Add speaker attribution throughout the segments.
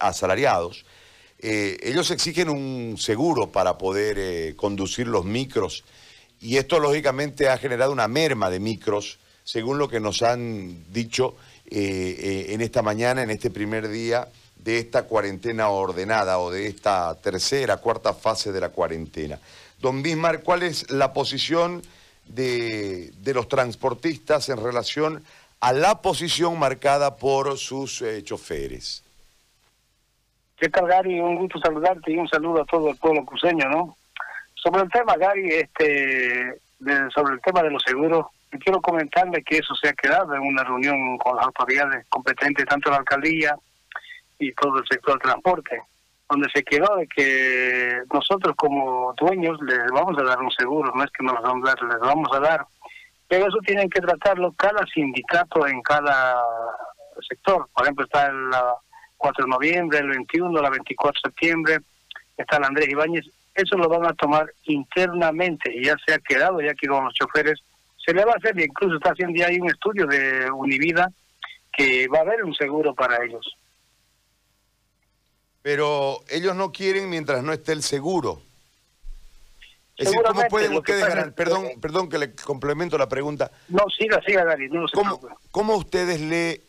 Speaker 1: asalariados, eh, ellos exigen un seguro para poder eh, conducir los micros y esto lógicamente ha generado una merma de micros, según lo que nos han dicho eh, en esta mañana, en este primer día de esta cuarentena ordenada o de esta tercera, cuarta fase de la cuarentena. Don Bismarck, ¿cuál es la posición de, de los transportistas en relación a la posición marcada por sus choferes?
Speaker 2: ¿Qué tal, Gary? Un gusto saludarte y un saludo a todo el pueblo cruceño, ¿no? Sobre el tema, Gary, este, sobre el tema de los seguros, quiero comentarle que eso se ha quedado en una reunión con las autoridades competentes, tanto la alcaldía y todo el sector del transporte, donde se quedó de que nosotros como dueños les vamos a dar un seguro, no es que nos lo vamos a dar, les vamos a dar, pero eso tienen que tratarlo cada sindicato en cada sector. Por ejemplo, está la 4 de noviembre, el 21, la 24 de septiembre, está el Andrés Ibáñez, eso lo van a tomar internamente y ya se ha quedado ya aquí con los choferes, se le va a hacer, incluso está haciendo ya ahí un estudio de Univida, que va a haber un seguro para ellos.
Speaker 1: Pero ellos no quieren mientras no esté el seguro. Es decir, ¿cómo pueden ustedes garantizar? Perdón, perdón que le complemento la pregunta.
Speaker 2: No, siga, siga, Gary. No
Speaker 1: ¿Cómo, ¿Cómo ustedes le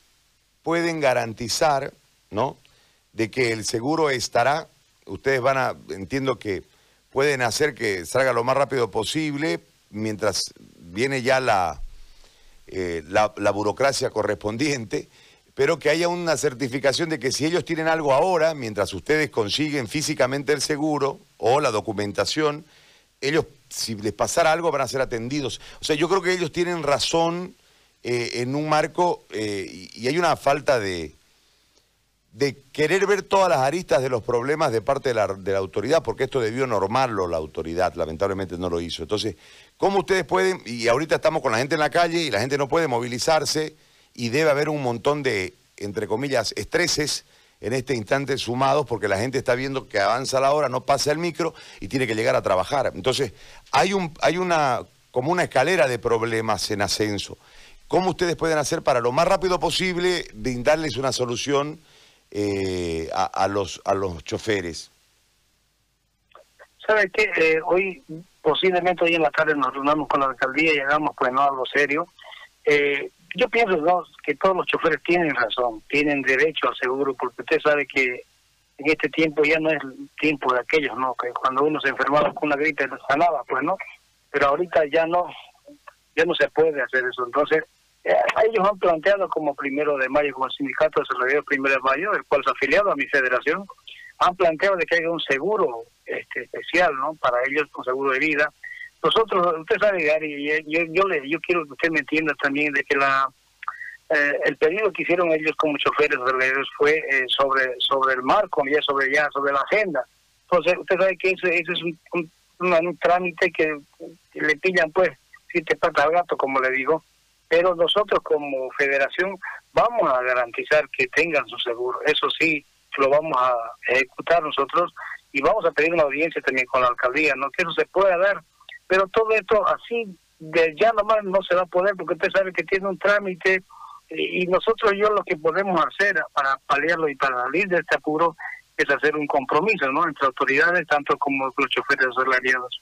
Speaker 1: pueden garantizar ¿no? De que el seguro estará, ustedes van a, entiendo que pueden hacer que salga lo más rápido posible mientras viene ya la, eh, la, la, burocracia correspondiente, pero que haya una certificación de que si ellos tienen algo ahora, mientras ustedes consiguen físicamente el seguro o la documentación, ellos, si les pasara algo, van a ser atendidos. O sea, yo creo que ellos tienen razón eh, en un marco eh, y hay una falta de, de querer ver todas las aristas de los problemas de parte de la, de la, autoridad, porque esto debió normarlo la autoridad, lamentablemente no lo hizo. Entonces, ¿cómo ustedes pueden, y ahorita estamos con la gente en la calle y la gente no puede movilizarse y debe haber un montón de, entre comillas, estreses en este instante sumados porque la gente está viendo que avanza la hora, no pasa el micro y tiene que llegar a trabajar. Entonces, hay, un, hay una, como una escalera de problemas en ascenso. ¿Cómo ustedes pueden hacer para lo más rápido posible brindarles una solución? Eh, a, a, los a los choferes?
Speaker 2: ¿Sabe qué? Eh, hoy, posiblemente hoy en la tarde nos reunamos con la alcaldía y hagamos pues no algo serio. Eh, yo pienso ¿no? que todos los choferes tienen razón, tienen derecho al seguro, porque usted sabe que en este tiempo ya no es tiempo de aquellos, ¿no? Que cuando uno se enfermaba con una gripe sanaba, pues, ¿no? Pero ahorita ya no, ya no se puede hacer eso. Entonces, eh, ellos han planteado como primero de mayo, como el sindicato de desarrolladores primero de mayo, el cual es afiliado a mi federación, han planteado de que haya un seguro este, especial, ¿no? Para ellos, un seguro de vida. Nosotros, usted sabe, Gary, yo, yo, le, yo quiero que usted me entienda también de que la eh, el pedido que hicieron ellos como choferes fue eh, sobre sobre el marco, ya sobre ya sobre la agenda. Entonces, usted sabe que ese, ese es un, un, trámite que, le pillan, pues, siete patas al gato, como le digo pero nosotros como federación vamos a garantizar que tengan su seguro. Eso sí, lo vamos a ejecutar nosotros y vamos a pedir una audiencia también con la alcaldía, ¿no? Que eso se pueda dar. Pero todo esto así, de ya nomás no se va a poder porque usted sabe que tiene un trámite y nosotros yo lo que podemos hacer para paliarlo y para salir de este apuro es hacer un compromiso, ¿no? Entre autoridades, tanto como los choferes asalariados.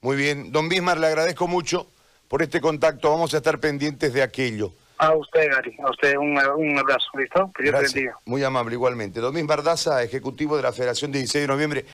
Speaker 1: Muy bien. Don Bismar, le agradezco mucho por este contacto. Vamos a estar pendientes de aquello.
Speaker 2: A usted, Gary. A usted un, un abrazo, ¿listo? Que Dios bendiga.
Speaker 1: Muy amable, igualmente. Domín Bardaza, ejecutivo de la Federación 16 de noviembre.